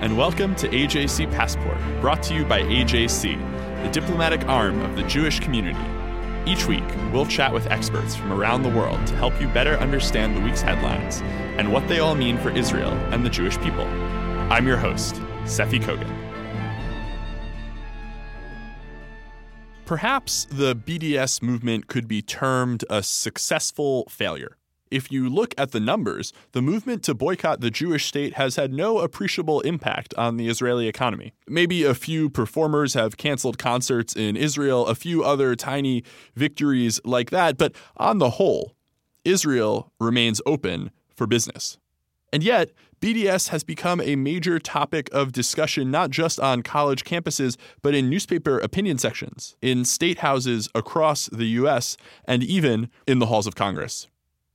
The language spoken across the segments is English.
And welcome to AJC Passport, brought to you by AJC, the diplomatic arm of the Jewish community. Each week, we'll chat with experts from around the world to help you better understand the week's headlines and what they all mean for Israel and the Jewish people. I'm your host, Seffi Kogen. Perhaps the BDS movement could be termed a successful failure. If you look at the numbers, the movement to boycott the Jewish state has had no appreciable impact on the Israeli economy. Maybe a few performers have canceled concerts in Israel, a few other tiny victories like that, but on the whole, Israel remains open for business. And yet, BDS has become a major topic of discussion not just on college campuses, but in newspaper opinion sections, in state houses across the U.S., and even in the halls of Congress.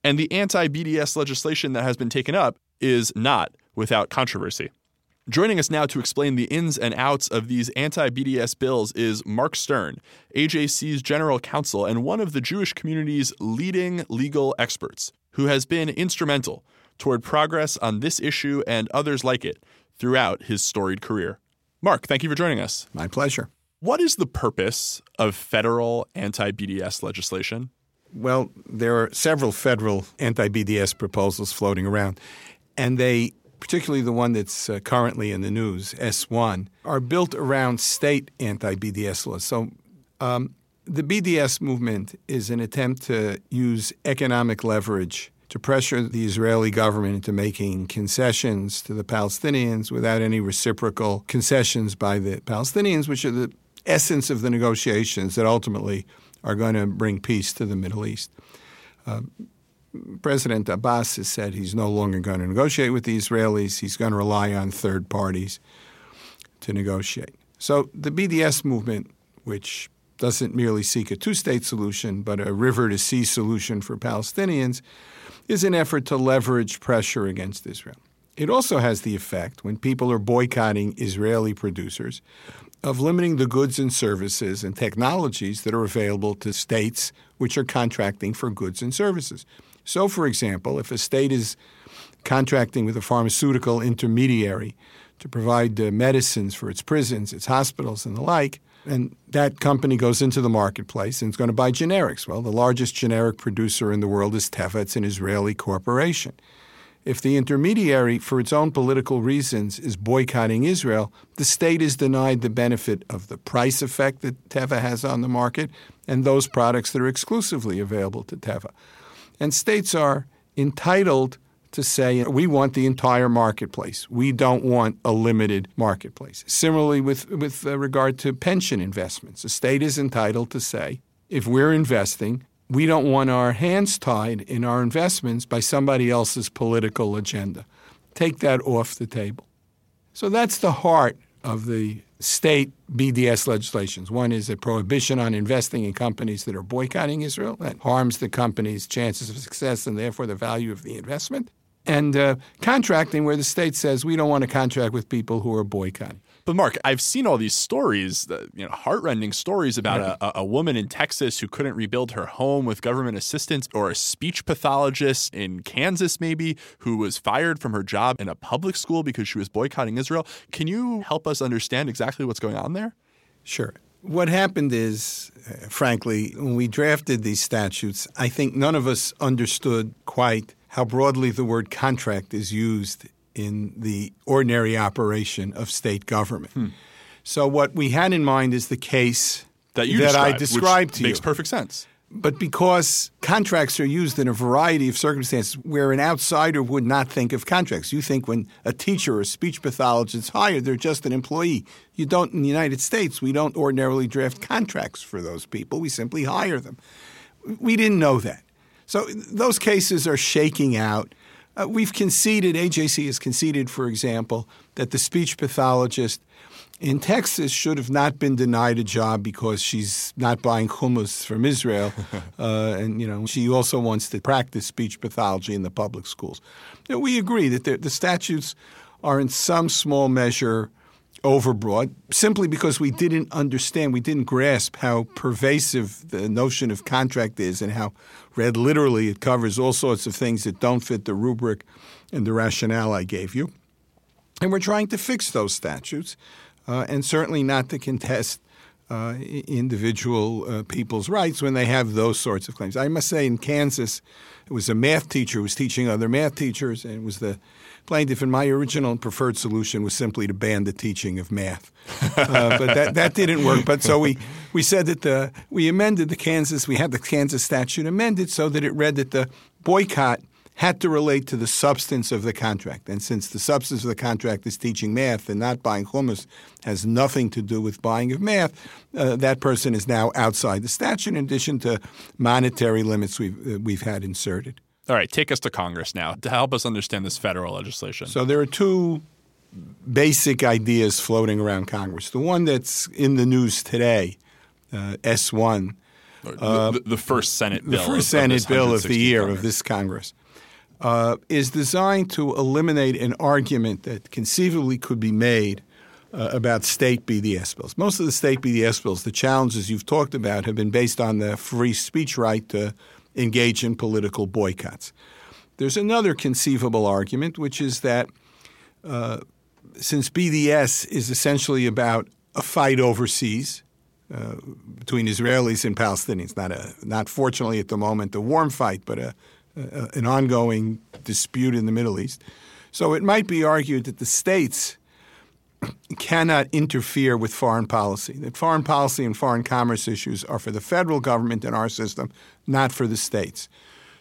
And the anti BDS legislation that has been taken up is not without controversy. Joining us now to explain the ins and outs of these anti BDS bills is Mark Stern, AJC's general counsel and one of the Jewish community's leading legal experts, who has been instrumental toward progress on this issue and others like it throughout his storied career. Mark, thank you for joining us. My pleasure. What is the purpose of federal anti BDS legislation? Well, there are several federal anti BDS proposals floating around, and they, particularly the one that's uh, currently in the news, S1, are built around state anti BDS laws. So um, the BDS movement is an attempt to use economic leverage to pressure the Israeli government into making concessions to the Palestinians without any reciprocal concessions by the Palestinians, which are the essence of the negotiations that ultimately are going to bring peace to the Middle East. Uh, President Abbas has said he's no longer going to negotiate with the Israelis. He's going to rely on third parties to negotiate. So the BDS movement, which doesn't merely seek a two state solution, but a river to sea solution for Palestinians, is an effort to leverage pressure against Israel. It also has the effect, when people are boycotting Israeli producers, of limiting the goods and services and technologies that are available to states which are contracting for goods and services. So, for example, if a state is contracting with a pharmaceutical intermediary to provide uh, medicines for its prisons, its hospitals, and the like, and that company goes into the marketplace and is going to buy generics. Well, the largest generic producer in the world is Teva. It's an Israeli corporation. If the intermediary, for its own political reasons, is boycotting Israel, the state is denied the benefit of the price effect that Teva has on the market and those products that are exclusively available to Teva. And states are entitled to say we want the entire marketplace. We don't want a limited marketplace. Similarly, with, with uh, regard to pension investments, the state is entitled to say if we're investing, we don't want our hands tied in our investments by somebody else's political agenda. Take that off the table. So that's the heart of the state BDS legislations. One is a prohibition on investing in companies that are boycotting Israel. That harms the company's chances of success and therefore the value of the investment. And uh, contracting, where the state says we don't want to contract with people who are boycotting. But Mark, I've seen all these stories, you know, heartrending stories about a, a, woman in Texas who couldn't rebuild her home with government assistance, or a speech pathologist in Kansas, maybe, who was fired from her job in a public school because she was boycotting Israel. Can you help us understand exactly what's going on there? Sure. What happened is, uh, frankly, when we drafted these statutes, I think none of us understood quite how broadly the word contract is used in the ordinary operation of state government. Hmm. So what we had in mind is the case that, you that described, I described to makes you. Makes perfect sense. But because contracts are used in a variety of circumstances where an outsider would not think of contracts. You think when a teacher or a speech pathologist is hired, they're just an employee. You don't in the United States, we don't ordinarily draft contracts for those people. We simply hire them. We didn't know that. So those cases are shaking out. Uh, we've conceded, AJC has conceded, for example, that the speech pathologist in Texas should have not been denied a job because she's not buying hummus from Israel, uh, and you know she also wants to practice speech pathology in the public schools. You know, we agree that the, the statutes are in some small measure overbroad simply because we didn't understand, we didn't grasp how pervasive the notion of contract is and how read literally it covers all sorts of things that don't fit the rubric and the rationale I gave you. And we're trying to fix those statutes, uh, and certainly not to contest uh, individual uh, people's rights when they have those sorts of claims. I must say, in Kansas, it was a math teacher who was teaching other math teachers, and it was the plaintiff. And my original and preferred solution was simply to ban the teaching of math, uh, but that, that didn't work. But so we we said that the we amended the Kansas we had the Kansas statute amended so that it read that the boycott had to relate to the substance of the contract. And since the substance of the contract is teaching math and not buying hummus has nothing to do with buying of math, uh, that person is now outside the statute in addition to monetary limits we've, uh, we've had inserted. All right, take us to Congress now to help us understand this federal legislation. So there are two basic ideas floating around Congress. The one that's in the news today, uh, S1, uh, the, the, first Senate bill, the first of, Senate of bill of the year Congress. of this Congress, uh, is designed to eliminate an argument that conceivably could be made uh, about state BDS bills. Most of the state BDS bills, the challenges you've talked about, have been based on the free speech right to engage in political boycotts. There's another conceivable argument, which is that uh, since BDS is essentially about a fight overseas uh, between Israelis and Palestinians, not a not fortunately at the moment a warm fight, but a uh, an ongoing dispute in the Middle East. So it might be argued that the states cannot interfere with foreign policy, that foreign policy and foreign commerce issues are for the federal government in our system, not for the states.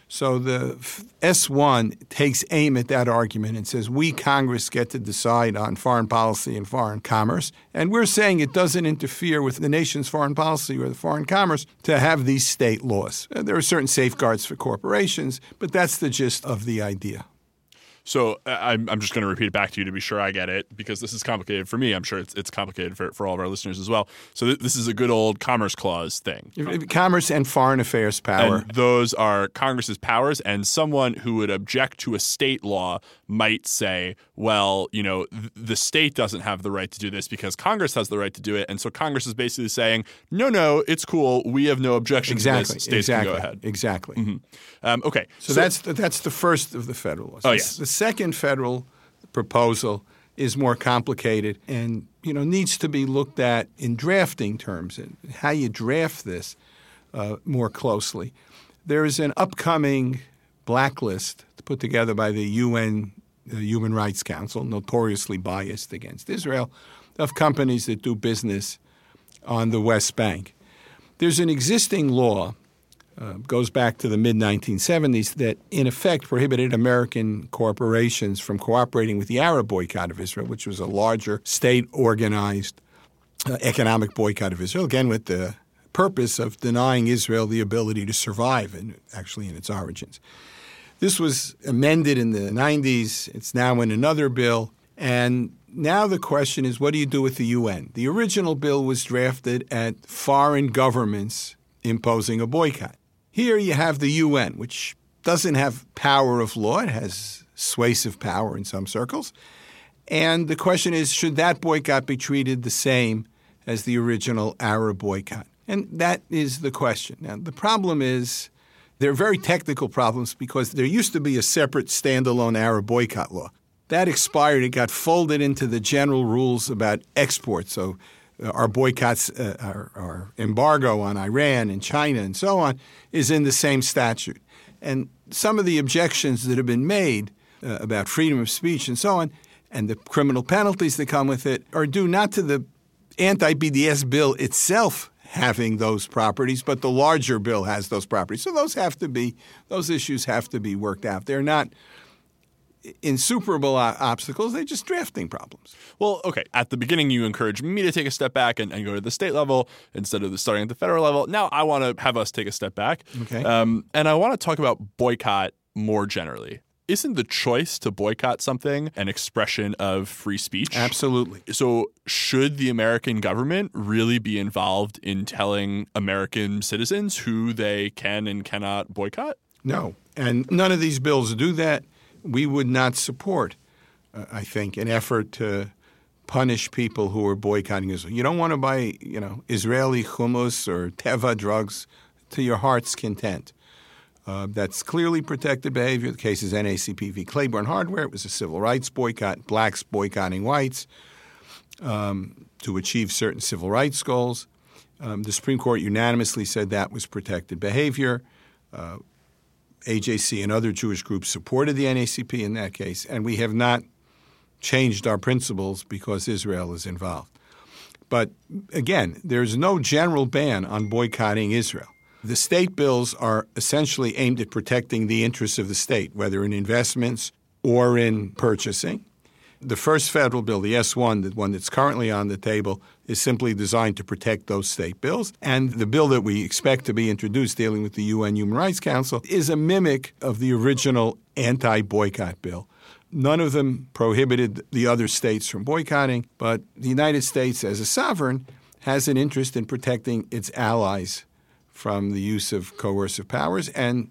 So the S1 takes aim at that argument and says we, Congress, get to decide on foreign policy and foreign commerce. And we're saying it doesn't interfere with the nation's foreign policy or the foreign commerce to have these state laws. There are certain safeguards for corporations, but that's the gist of the idea. So uh, I'm, I'm just going to repeat it back to you to be sure I get it because this is complicated for me. I'm sure it's, it's complicated for, for all of our listeners as well. So th- this is a good old Commerce Clause thing. Commerce and foreign affairs power. And those are Congress's powers, and someone who would object to a state law might say, well, you know, th- the state doesn't have the right to do this because Congress has the right to do it. And so Congress is basically saying, no, no, it's cool. We have no objection exactly. to this. States exactly. can go ahead. Exactly. Mm-hmm. Um, okay. So, so, that's the, that's the first of the federal laws. Oh, yes. The second federal proposal is more complicated and you know needs to be looked at in drafting terms and how you draft this uh, more closely. There is an upcoming blacklist put together by the UN the Human Rights Council, notoriously biased against Israel, of companies that do business on the West Bank. There's an existing law uh, goes back to the mid 1970s that, in effect, prohibited American corporations from cooperating with the Arab boycott of Israel, which was a larger state organized uh, economic boycott of Israel, again, with the purpose of denying Israel the ability to survive, in, actually, in its origins. This was amended in the 90s. It's now in another bill. And now the question is what do you do with the UN? The original bill was drafted at foreign governments imposing a boycott. Here you have the UN, which doesn't have power of law, it has suasive power in some circles. And the question is should that boycott be treated the same as the original Arab boycott? And that is the question. Now, the problem is there are very technical problems because there used to be a separate standalone Arab boycott law. That expired. It got folded into the general rules about export. So our boycotts, uh, our, our, embargo on Iran and China and so on is in the same statute. And some of the objections that have been made uh, about freedom of speech and so on, and the criminal penalties that come with it, are due not to the anti BDS bill itself having those properties, but the larger bill has those properties. So those have to be those issues have to be worked out. They're not insuperable obstacles. They're just drafting problems. Well, okay. At the beginning, you encouraged me to take a step back and, and go to the state level instead of the starting at the federal level. Now I want to have us take a step back. Okay. Um, and I want to talk about boycott more generally. Isn't the choice to boycott something an expression of free speech? Absolutely. So, should the American government really be involved in telling American citizens who they can and cannot boycott? No. And none of these bills do that we would not support, uh, I think, an effort to punish people who are boycotting Israel. You don't want to buy, you know, Israeli hummus or Teva drugs to your heart's content. Uh, that's clearly protected behavior. The case is NAACP v. Claiborne Hardware. It was a civil rights boycott, blacks boycotting whites um, to achieve certain civil rights goals. Um, the Supreme Court unanimously said that was protected behavior. Uh, AJC and other Jewish groups supported the NAACP in that case, and we have not changed our principles because Israel is involved. But again, there's no general ban on boycotting Israel. The state bills are essentially aimed at protecting the interests of the state, whether in investments or in purchasing. The first federal bill, the S1, the one that's currently on the table, is simply designed to protect those state bills. And the bill that we expect to be introduced dealing with the UN Human Rights Council is a mimic of the original anti boycott bill. None of them prohibited the other states from boycotting, but the United States, as a sovereign, has an interest in protecting its allies from the use of coercive powers. And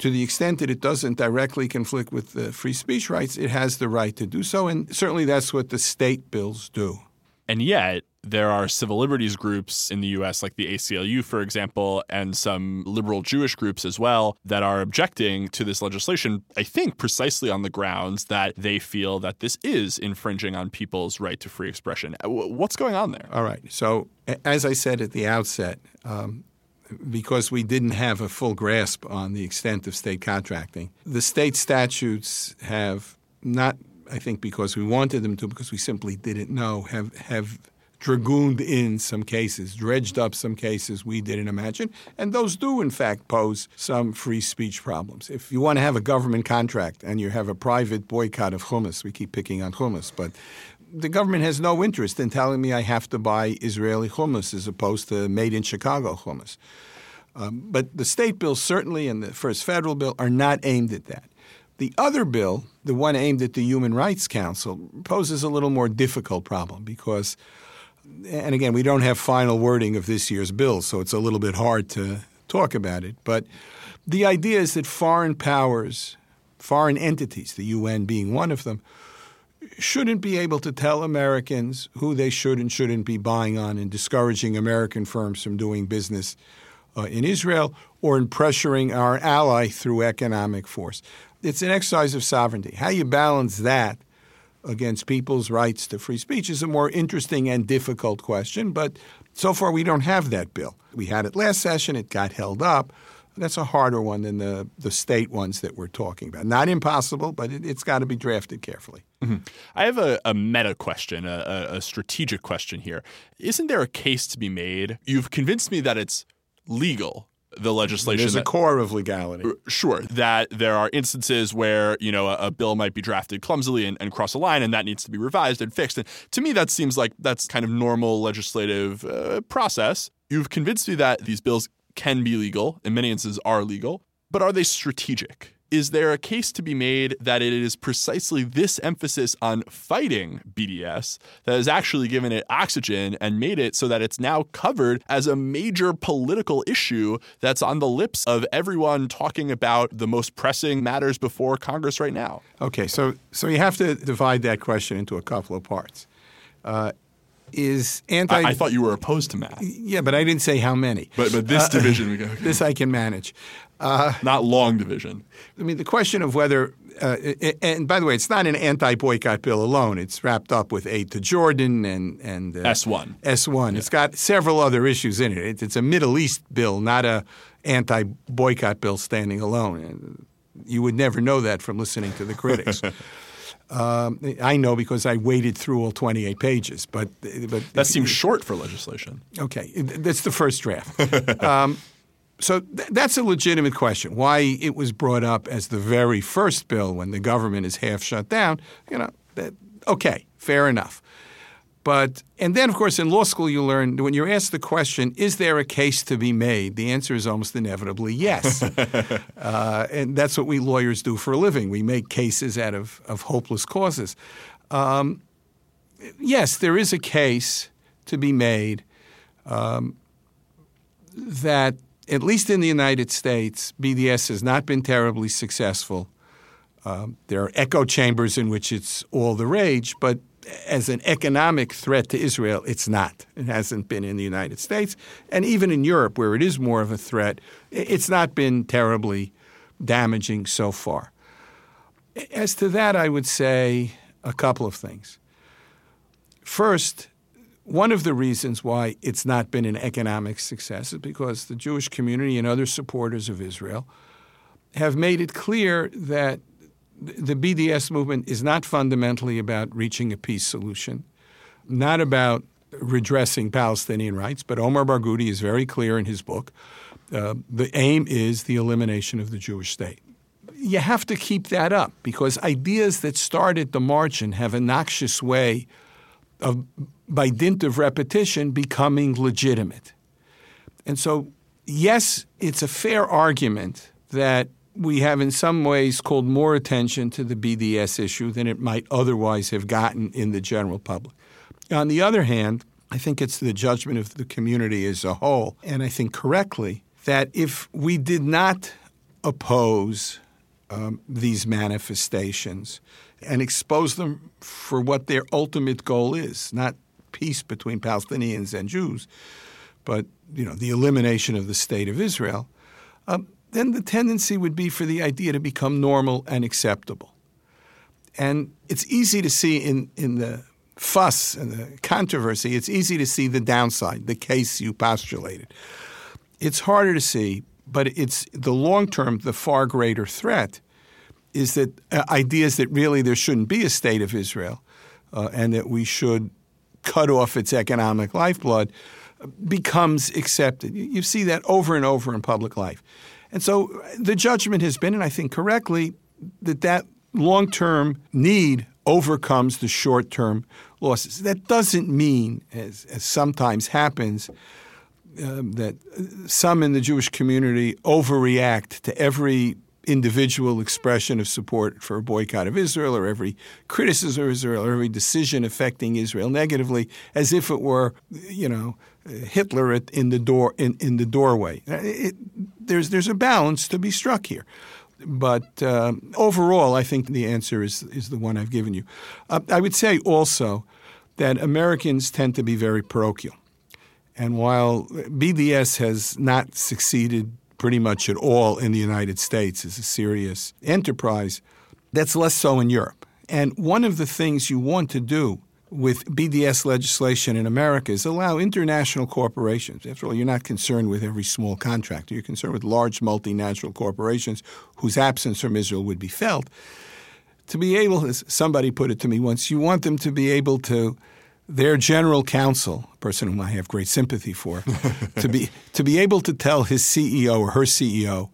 to the extent that it doesn't directly conflict with the free speech rights, it has the right to do so. And certainly that's what the state bills do. And yet, there are civil liberties groups in the US, like the ACLU, for example, and some liberal Jewish groups as well, that are objecting to this legislation, I think precisely on the grounds that they feel that this is infringing on people's right to free expression. What's going on there? All right. So, as I said at the outset, um, because we didn't have a full grasp on the extent of state contracting. The state statutes have not, I think, because we wanted them to, because we simply didn't know, have have dragooned in some cases, dredged up some cases we didn't imagine, and those do in fact pose some free speech problems. If you want to have a government contract and you have a private boycott of hummus, we keep picking on hummus, but the government has no interest in telling me I have to buy Israeli hummus as opposed to made in Chicago hummus. Um, but the state bill certainly, and the first federal bill, are not aimed at that. The other bill, the one aimed at the Human Rights Council, poses a little more difficult problem because, and again, we don't have final wording of this year's bill, so it's a little bit hard to talk about it. But the idea is that foreign powers, foreign entities, the UN being one of them, shouldn't be able to tell Americans who they should and shouldn't be buying on and discouraging American firms from doing business uh, in Israel or in pressuring our ally through economic force. It's an exercise of sovereignty. How you balance that against people's rights to free speech is a more interesting and difficult question, but so far we don't have that bill. We had it last session, it got held up. That's a harder one than the, the state ones that we're talking about. Not impossible, but it, has got to be drafted carefully. Mm-hmm. I have a, a meta question, a, a strategic question here. Isn't there a case to be made? You've convinced me that it's legal the legislation. There's that, a core of legality. Sure, that there are instances where you know a, a bill might be drafted clumsily and, and, cross a line, and that needs to be revised and fixed. And to me, that seems like that's kind of normal legislative uh, process. You've convinced me that these bills can be legal, in many instances are legal, but are they strategic? Is there a case to be made that it is precisely this emphasis on fighting BDS that has actually given it oxygen and made it so that it's now covered as a major political issue that's on the lips of everyone talking about the most pressing matters before Congress right now? Okay, so so you have to divide that question into a couple of parts. Uh, is anti. I, I, thought you were opposed to math. Yeah, but I didn't say how many. But but this uh, division we go. this I can manage. Uh, not long division. I mean, the question of whether, uh, and by the way, it's not an anti-boycott bill alone. It's wrapped up with aid to Jordan and and uh, S one. S one. It's got several other issues in it. It's a Middle East bill, not a anti-boycott bill standing alone. You would never know that from listening to the critics. Um, I know because I waded through all 28 pages, but but that seems short for legislation. Okay, that's the first draft. um, so th- that's a legitimate question. Why it was brought up as the very first bill when the government is half shut down? You know, that, okay, fair enough. But and then of course in law school you learn when you're asked the question, is there a case to be made? The answer is almost inevitably yes, uh, and that's what we lawyers do for a living. We make cases out of of hopeless causes. Um, yes, there is a case to be made um, that at least in the United States, BDS has not been terribly successful. Um, there are echo chambers in which it's all the rage, but as an economic threat to Israel, it's not. It hasn't been in the United States. And even in Europe, where it is more of a threat, it's not been terribly damaging so far. As to that, I would say a couple of things. First, one of the reasons why it's not been an economic success is because the Jewish community and other supporters of Israel have made it clear that the BDS movement is not fundamentally about reaching a peace solution, not about redressing Palestinian rights, but Omar Barghouti is very clear in his book. Uh, the aim is the elimination of the Jewish state. You have to keep that up because ideas that start at the margin have a noxious way of, by dint of repetition, becoming legitimate. And so, yes, it's a fair argument that we have in some ways called more attention to the BDS issue than it might otherwise have gotten in the general public. On the other hand, I think it's the judgment of the community as a whole, and I think correctly, that if we did not oppose um, these manifestations and expose them for what their ultimate goal is, not peace between Palestinians and Jews, but you know the elimination of the state of Israel, um, then the tendency would be for the idea to become normal and acceptable. And it's easy to see in, in the fuss and the controversy, it's easy to see the downside, the case you postulated. It's harder to see, but it's the long term, the far greater threat is that uh, ideas that really there shouldn't be a state of Israel uh, and that we should cut off its economic lifeblood becomes accepted. You, you see that over and over in public life. And so the judgment has been, and I think correctly, that that long term need overcomes the short term losses. That doesn't mean, as, as sometimes happens, um, that some in the Jewish community overreact to every individual expression of support for a boycott of Israel or every criticism of Israel or every decision affecting Israel negatively as if it were, you know, Hitler in the door in, in the doorway. It, there's there's a balance to be struck here. But uh, overall, I think the answer is is the one I've given you. Uh, I would say also that Americans tend to be very parochial, and while BDS has not succeeded pretty much at all in the United States as a serious enterprise, that's less so in Europe. And one of the things you want to do with BDS legislation in America is allow international corporations. After all, you're not concerned with every small contractor. You're concerned with large multinational corporations whose absence from Israel would be felt. To be able, as somebody put it to me once, you want them to be able to their general counsel, a person whom I have great sympathy for, to be to be able to tell his CEO or her CEO,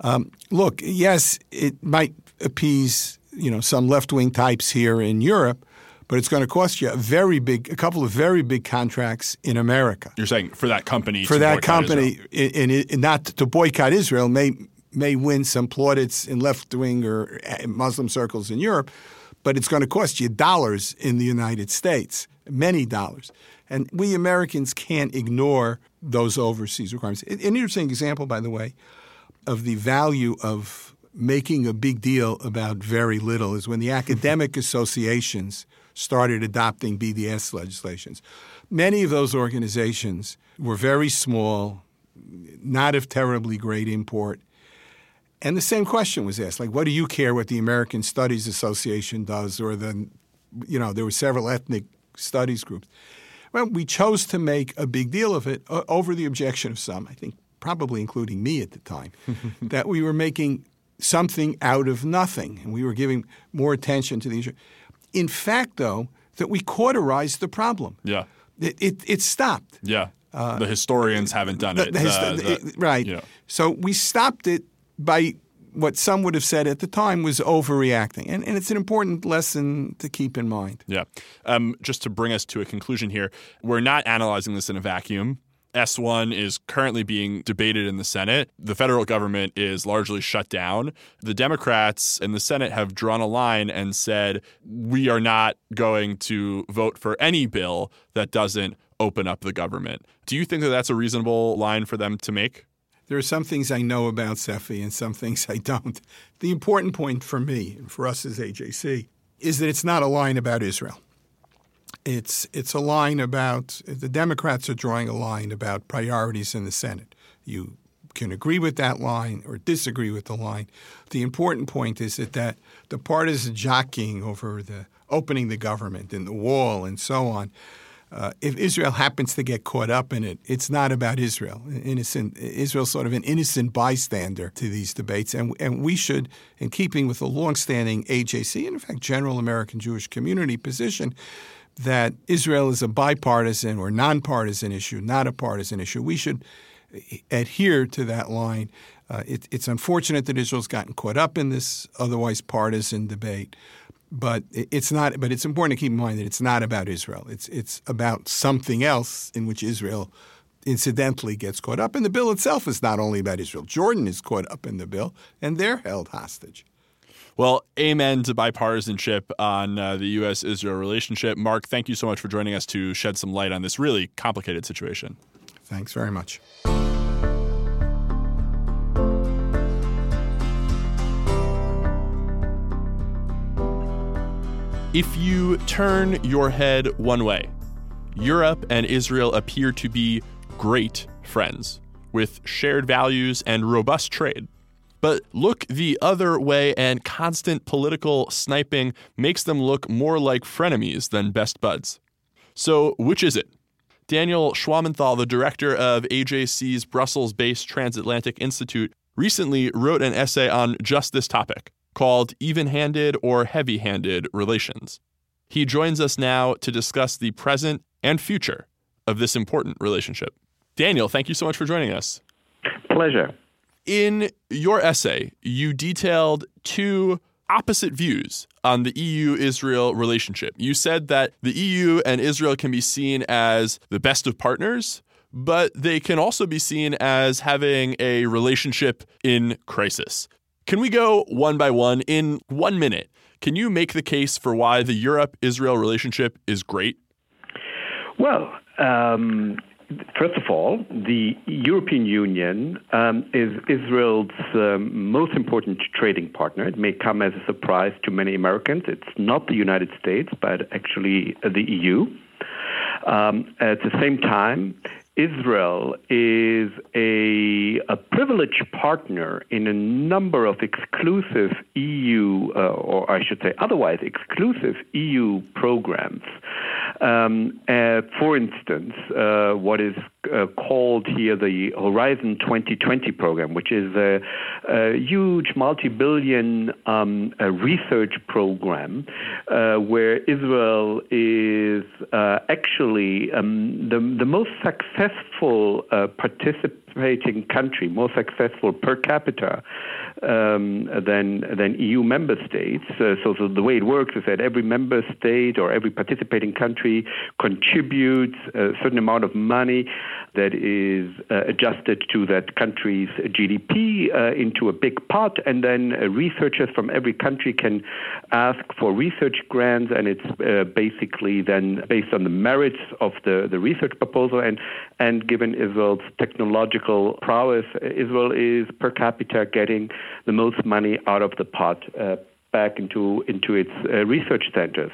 um, look, yes, it might appease you know some left wing types here in Europe, but it's going to cost you a very big, a couple of very big contracts in America. You're saying for that company, for that company, in, in, in, not to boycott Israel may may win some plaudits in left wing or uh, Muslim circles in Europe, but it's going to cost you dollars in the United States many dollars. And we Americans can't ignore those overseas requirements. An interesting example, by the way, of the value of making a big deal about very little is when the academic associations started adopting BDS legislations. Many of those organizations were very small, not of terribly great import. And the same question was asked, like, what do you care what the American Studies Association does, or the, you know, there were several ethnic studies groups. Well, we chose to make a big deal of it uh, over the objection of some, I think probably including me at the time, that we were making something out of nothing and we were giving more attention to the issue. In fact, though, that we cauterized the problem. Yeah. It, it, it stopped. Yeah. Uh, the historians haven't done the, it. The, the, right. You know. So we stopped it by what some would have said at the time was overreacting. And, and it's an important lesson to keep in mind. Yeah. Um, just to bring us to a conclusion here, we're not analyzing this in a vacuum. S1 is currently being debated in the Senate. The federal government is largely shut down. The Democrats in the Senate have drawn a line and said, we are not going to vote for any bill that doesn't open up the government. Do you think that that's a reasonable line for them to make? There are some things I know about Seffi and some things I don't. The important point for me and for us as AJC is that it's not a line about Israel. It's it's a line about the Democrats are drawing a line about priorities in the Senate. You can agree with that line or disagree with the line. The important point is that, that the partisan jockeying over the opening the government and the wall and so on. Uh, if Israel happens to get caught up in it, it's not about Israel. Innocent Israel's sort of an innocent bystander to these debates, and and we should, in keeping with the longstanding AJC and in fact general American Jewish community position, that Israel is a bipartisan or nonpartisan issue, not a partisan issue. We should adhere to that line. Uh, it, it's unfortunate that Israel's gotten caught up in this otherwise partisan debate, but it's not. But it's important to keep in mind that it's not about Israel. It's it's about something else in which Israel incidentally gets caught up. And the bill itself is not only about Israel. Jordan is caught up in the bill, and they're held hostage. Well, amen to bipartisanship on uh, the U.S. Israel relationship. Mark, thank you so much for joining us to shed some light on this really complicated situation. Thanks very much. If you turn your head one way, Europe and Israel appear to be great friends with shared values and robust trade. But look the other way, and constant political sniping makes them look more like frenemies than best buds. So, which is it? Daniel Schwammenthal, the director of AJC's Brussels based Transatlantic Institute, recently wrote an essay on just this topic called Even Handed or Heavy Handed Relations. He joins us now to discuss the present and future of this important relationship. Daniel, thank you so much for joining us. Pleasure. In your essay, you detailed two opposite views on the EU Israel relationship. You said that the EU and Israel can be seen as the best of partners, but they can also be seen as having a relationship in crisis. Can we go one by one in one minute? Can you make the case for why the Europe Israel relationship is great? Well, um, First of all, the European Union um, is Israel's um, most important trading partner. It may come as a surprise to many Americans. It's not the United States, but actually uh, the EU. Um, at the same time, Israel is a, a privileged partner in a number of exclusive EU, uh, or I should say otherwise exclusive EU programs. Um, uh, for instance, uh, what is uh, called here the Horizon 2020 program, which is a, a huge multi billion um, research program uh, where Israel is uh, actually um, the, the most successful uh, participating country, more successful per capita um, than than EU member states. Uh, so, so the way it works is that every member state or every participating country contributes a certain amount of money that is uh, adjusted to that country's GDP uh, into a big pot, and then uh, researchers from every country can ask for research grants, and it's uh, basically then based on the merits of the, the research proposal, and and given Israel's technological prowess, Israel is per capita getting the most money out of the pot uh, back into into its uh, research centers.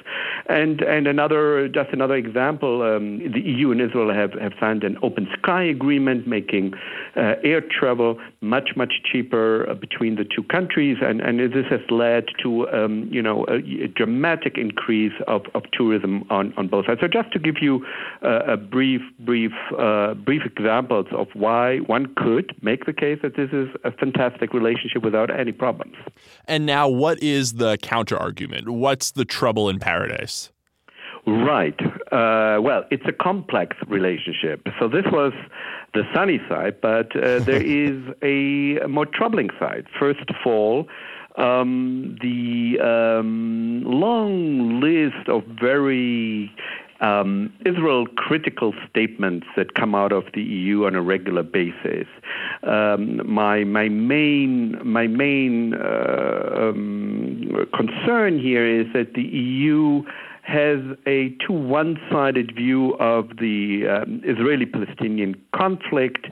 And and another just another example, um, the EU and Israel have, have signed an open sky agreement, making uh, air travel much much cheaper uh, between the two countries, and, and this has led to um, you know a, a, dramatic increase of, of tourism on, on both sides. So just to give you uh, a brief brief uh, brief examples of why one could make the case that this is a fantastic relationship without any problems. And now, what is is the counter argument? What's the trouble in paradise? Right. Uh, well, it's a complex relationship. So this was the sunny side, but uh, there is a more troubling side. First of all, um, the um, long list of very um, Israel critical statements that come out of the EU on a regular basis. Um, my my main my main uh, um, concern here is that the EU has a too one-sided view of the um, Israeli-Palestinian conflict,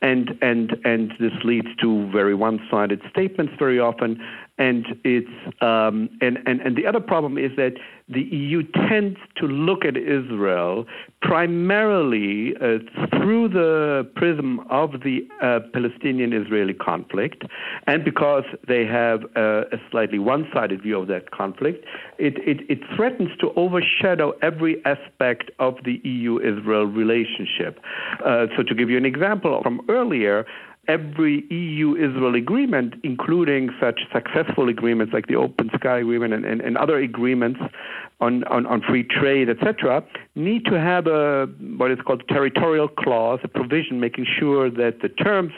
and and and this leads to very one-sided statements very often. And it's um, and, and and the other problem is that the EU tends to look at Israel primarily uh, through the prism of the uh, Palestinian Israeli conflict, and because they have uh, a slightly one sided view of that conflict, it, it, it, threatens to overshadow every aspect of the EU Israel relationship. Uh, so, to give you an example from earlier, every EU Israel agreement, including such successful agreements like the Open Sky Agreement and, and, and other agreements on, on, on free trade, etc., need to have a what is called territorial clause, a provision making sure that the terms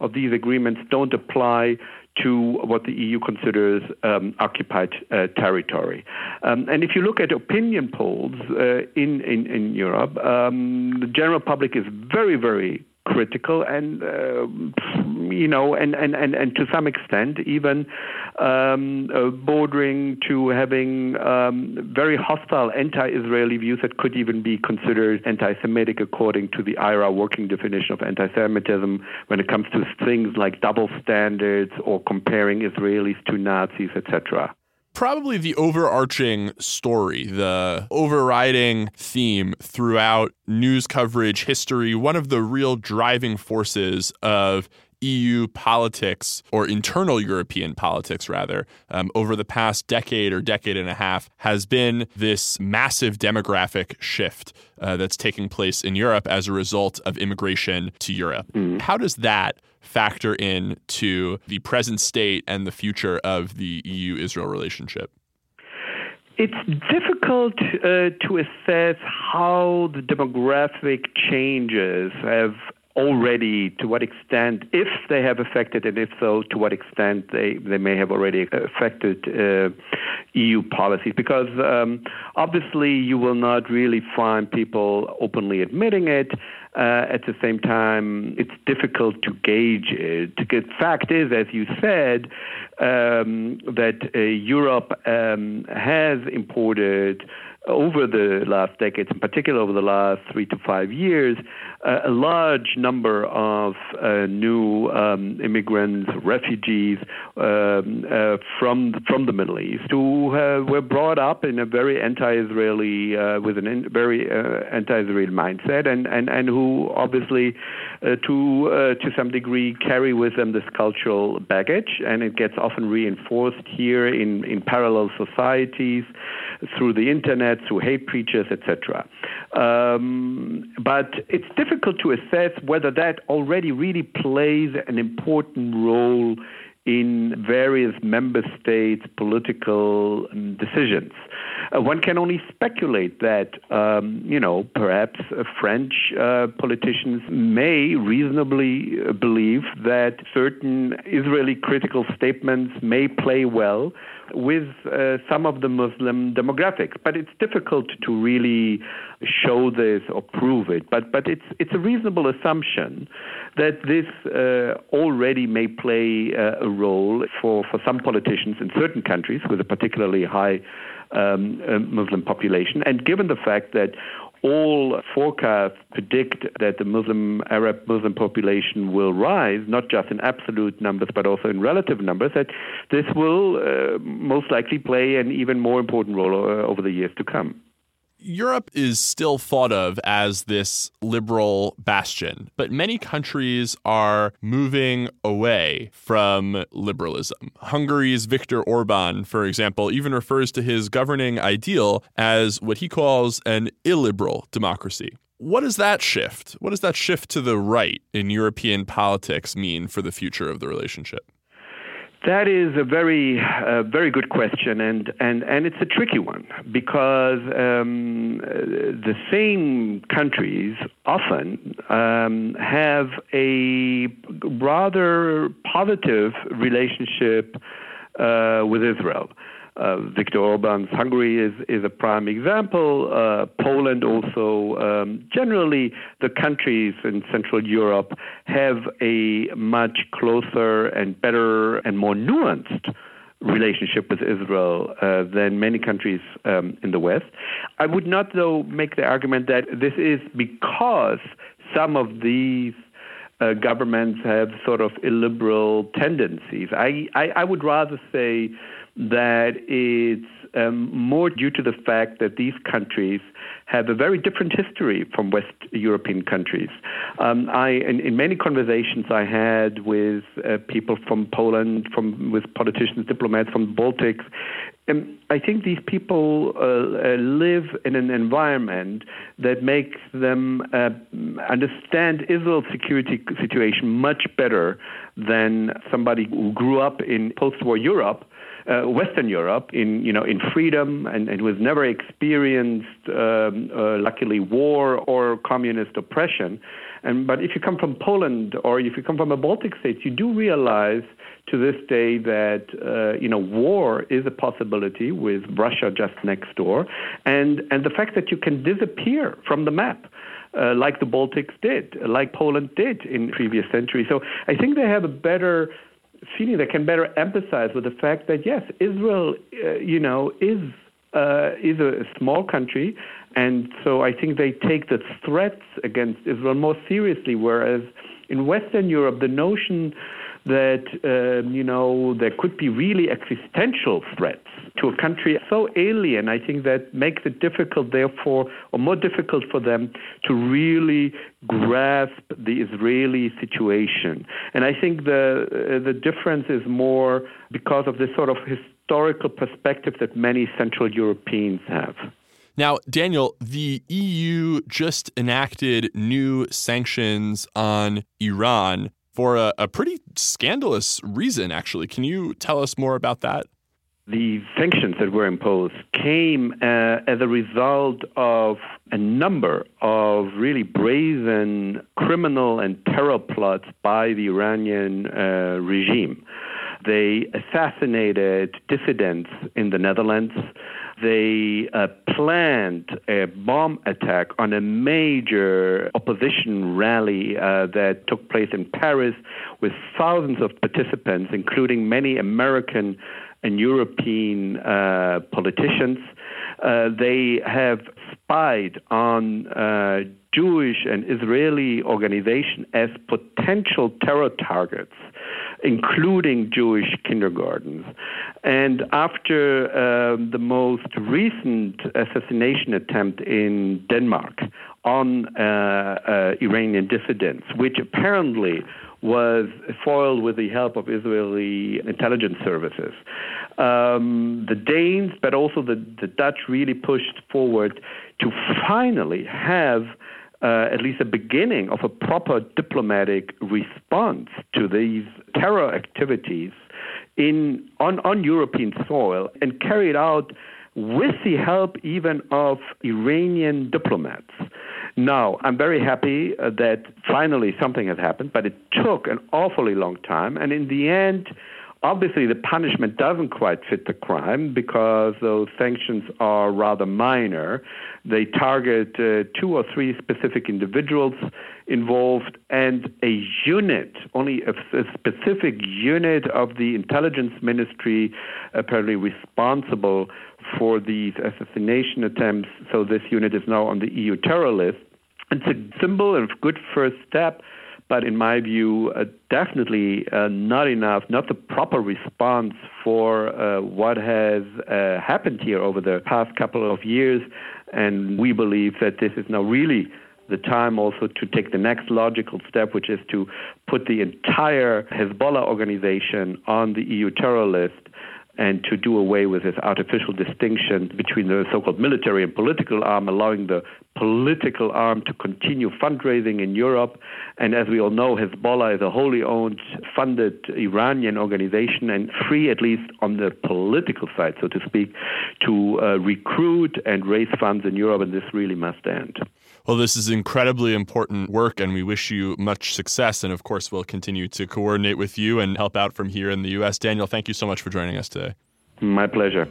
of these agreements don't apply to what the EU considers um, occupied uh, territory. Um, and if you look at opinion polls uh, in, in, in Europe, um, the general public is very, very critical and uh, you know and, and, and, and to some extent even um, uh, bordering to having um, very hostile anti-Israeli views that could even be considered anti-Semitic according to the IHRA working definition of anti-Semitism when it comes to things like double standards or comparing Israelis to Nazis etc probably the overarching story, the overriding theme throughout news coverage history, one of the real driving forces of EU politics or internal European politics, rather, um, over the past decade or decade and a half has been this massive demographic shift uh, that's taking place in Europe as a result of immigration to Europe. Mm. How does that factor in to the present state and the future of the EU Israel relationship? It's difficult uh, to assess how the demographic changes have already, to what extent, if they have affected, and if so, to what extent they, they may have already affected uh, EU policies. Because um, obviously, you will not really find people openly admitting it. Uh, at the same time, it's difficult to gauge it. The fact is, as you said, um, that uh, Europe um, has imported over the last decades, in particular over the last three to five years, uh, a large number of uh, new um, immigrants, refugees um, uh, from from the Middle East who were brought up in a very anti-Israeli, uh, with a in, very uh, anti-Israeli mindset, and, and, and who obviously, uh, to to some degree, carry with them this cultural baggage, and it gets often reinforced here in in parallel societies through the internet, through hate preachers, etc. Um, but it's difficult to assess whether that already really plays an important role in various member states' political um, decisions. Uh, one can only speculate that, um, you know, perhaps uh, French uh, politicians may reasonably uh, believe that certain Israeli critical statements may play well with uh, some of the Muslim demographics. But it's difficult to really show this or prove it. But but it's it's a reasonable assumption that this already may play a role for for some politicians in certain countries with a particularly high um, uh, Muslim population. And given the fact that all forecasts predict that the Muslim Arab Muslim population will rise, not just in absolute numbers but also in relative numbers, that this will uh, most likely play an even more important role uh, over the years to come. Europe is still thought of as this liberal bastion, but many countries are moving away from liberalism. Hungary's Viktor Orban, for example, even refers to his governing ideal as what he calls an illiberal democracy. What does that shift? What does that shift to the right in European politics mean for the future of the relationship? That is a very, uh, very good question, and, and, and it's a tricky one because um, the same countries often um, have a rather positive relationship uh, with Israel. Uh, Viktor Orban's Hungary is, is a prime example. Uh, Poland also. Um, generally, the countries in Central Europe have a much closer and better and more nuanced relationship with Israel uh, than many countries um, in the West. I would not, though, make the argument that this is because some of these uh, governments have sort of illiberal tendencies. I, I, I would rather say that it's um, more due to the fact that these countries have a very different history from West European countries. Um, I, in, in, many conversations I had with uh, people from Poland, from with politicians, diplomats from the Baltics, um, I think these people uh, uh, live in an environment that makes them uh, understand Israel's security situation much better than somebody who grew up in post-war Europe uh, Western Europe in you know in freedom and, and was never experienced, um, uh, luckily, war or communist oppression. And but if you come from Poland or if you come from a Baltic state, you do realize to this day that uh, you know war is a possibility with Russia just next door, and and the fact that you can disappear from the map. Uh, like the Baltics did, like Poland did in previous centuries. So I think they have a better feeling that can better empathize with the fact that yes, Israel, uh, you know, is uh, is a small country, and so I think they take the threats against Israel more seriously. Whereas in Western Europe, the notion that um, you know there could be really existential threats to a country so alien. I think that makes it difficult, therefore, or more difficult for them to really grasp the Israeli situation. And I think the uh, the difference is more because of this sort of historical perspective that many Central Europeans have. Now, Daniel, the EU just enacted new sanctions on Iran for a, a pretty scandalous reason, actually. Can you tell us more about that? The sanctions that were imposed came uh, as a result of a number of really brazen criminal and terror plots by the Iranian uh, regime. They assassinated dissidents in the Netherlands. They uh, planned a bomb attack on a major opposition rally uh, that took place in Paris with thousands of participants, including many American and European uh, politicians. Uh, they have spied on uh, Jewish and Israeli organizations as potential terror targets including Jewish kindergartens. And after uh, the most recent assassination attempt in Denmark on uh, uh, Iranian dissidents, which apparently was foiled with the help of Israeli intelligence services. Um, the Danes, but also the, the Dutch, really pushed forward to finally have uh, at least a beginning of a proper diplomatic response to these terror activities in on, on European soil and carried out with the help even of Iranian diplomats. Now, I'm very happy uh, that finally something has happened, but it took an awfully long time. And in the end, Obviously, the punishment doesn't quite fit the crime because those sanctions are rather minor. They target uh, two or three specific individuals involved and a unit, only a, a specific unit of the intelligence ministry apparently responsible for these assassination attempts. So this unit is now on the EU terror list. It's a symbol and a good first step but in my view, uh, definitely uh, not enough, not the proper response for uh, what has uh, happened here over the past couple of years. And we believe that this is now really the time also to take the next logical step, which is to put the entire Hezbollah organization on the EU terror list and to do away with this artificial distinction between the so-called military and political arm, allowing the political arm to continue fundraising in Europe. And as we all know, Hezbollah is a wholly owned, funded Iranian organization and free, at least on the political side, so to speak, to uh, recruit and raise funds in Europe. And this really must end. Well, this is incredibly important work, and we wish you much success. And of course, we'll continue to coordinate with you and help out from here in the U.S. Daniel, thank you so much for joining us today. My pleasure.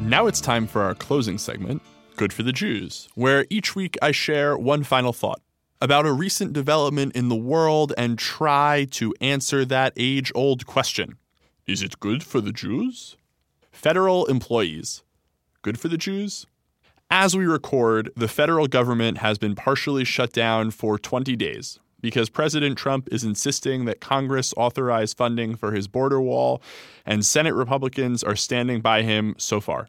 Now it's time for our closing segment, Good for the Jews, where each week I share one final thought about a recent development in the world and try to answer that age old question Is it good for the Jews? Federal employees good for the Jews? As we record, the federal government has been partially shut down for 20 days. because President Trump is insisting that Congress authorize funding for his border wall, and Senate Republicans are standing by him so far.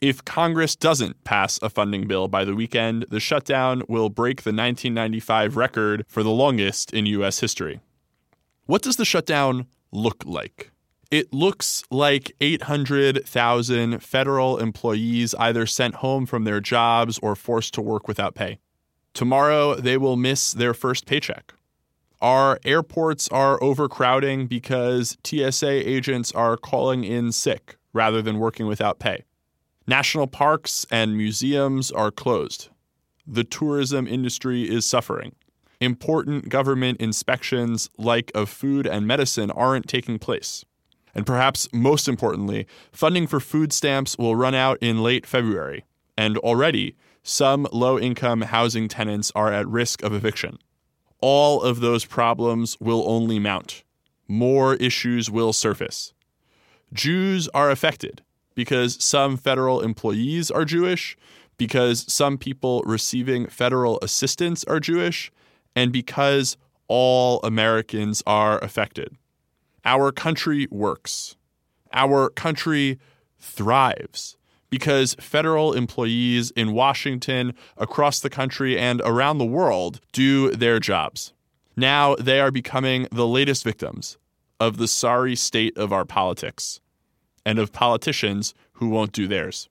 If Congress doesn't pass a funding bill by the weekend, the shutdown will break the 1995 record for the longest in U.S. history. What does the shutdown look like? It looks like 800,000 federal employees either sent home from their jobs or forced to work without pay. Tomorrow, they will miss their first paycheck. Our airports are overcrowding because TSA agents are calling in sick rather than working without pay. National parks and museums are closed. The tourism industry is suffering. Important government inspections, like of food and medicine, aren't taking place. And perhaps most importantly, funding for food stamps will run out in late February. And already, some low income housing tenants are at risk of eviction. All of those problems will only mount. More issues will surface. Jews are affected because some federal employees are Jewish, because some people receiving federal assistance are Jewish, and because all Americans are affected. Our country works. Our country thrives because federal employees in Washington, across the country, and around the world do their jobs. Now they are becoming the latest victims of the sorry state of our politics and of politicians who won't do theirs.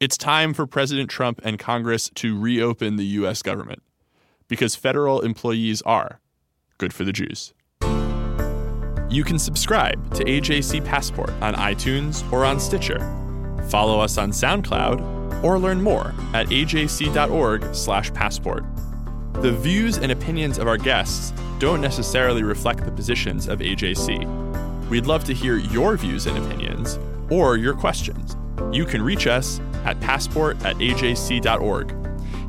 It's time for President Trump and Congress to reopen the U.S. government because federal employees are good for the Jews. You can subscribe to AJC Passport on iTunes or on Stitcher. Follow us on SoundCloud or learn more at ajc.org/passport. The views and opinions of our guests don't necessarily reflect the positions of AJC. We'd love to hear your views and opinions or your questions. You can reach us at passport at ajc.org.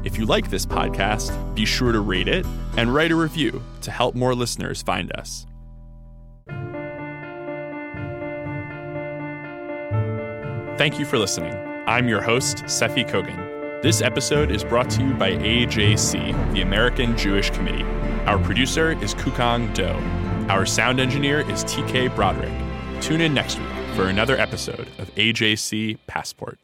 If you like this podcast, be sure to rate it and write a review to help more listeners find us. Thank you for listening. I'm your host, Seffi Kogan. This episode is brought to you by AJC, the American Jewish Committee. Our producer is Kukang Do. Our sound engineer is TK Broderick. Tune in next week for another episode of AJC Passport.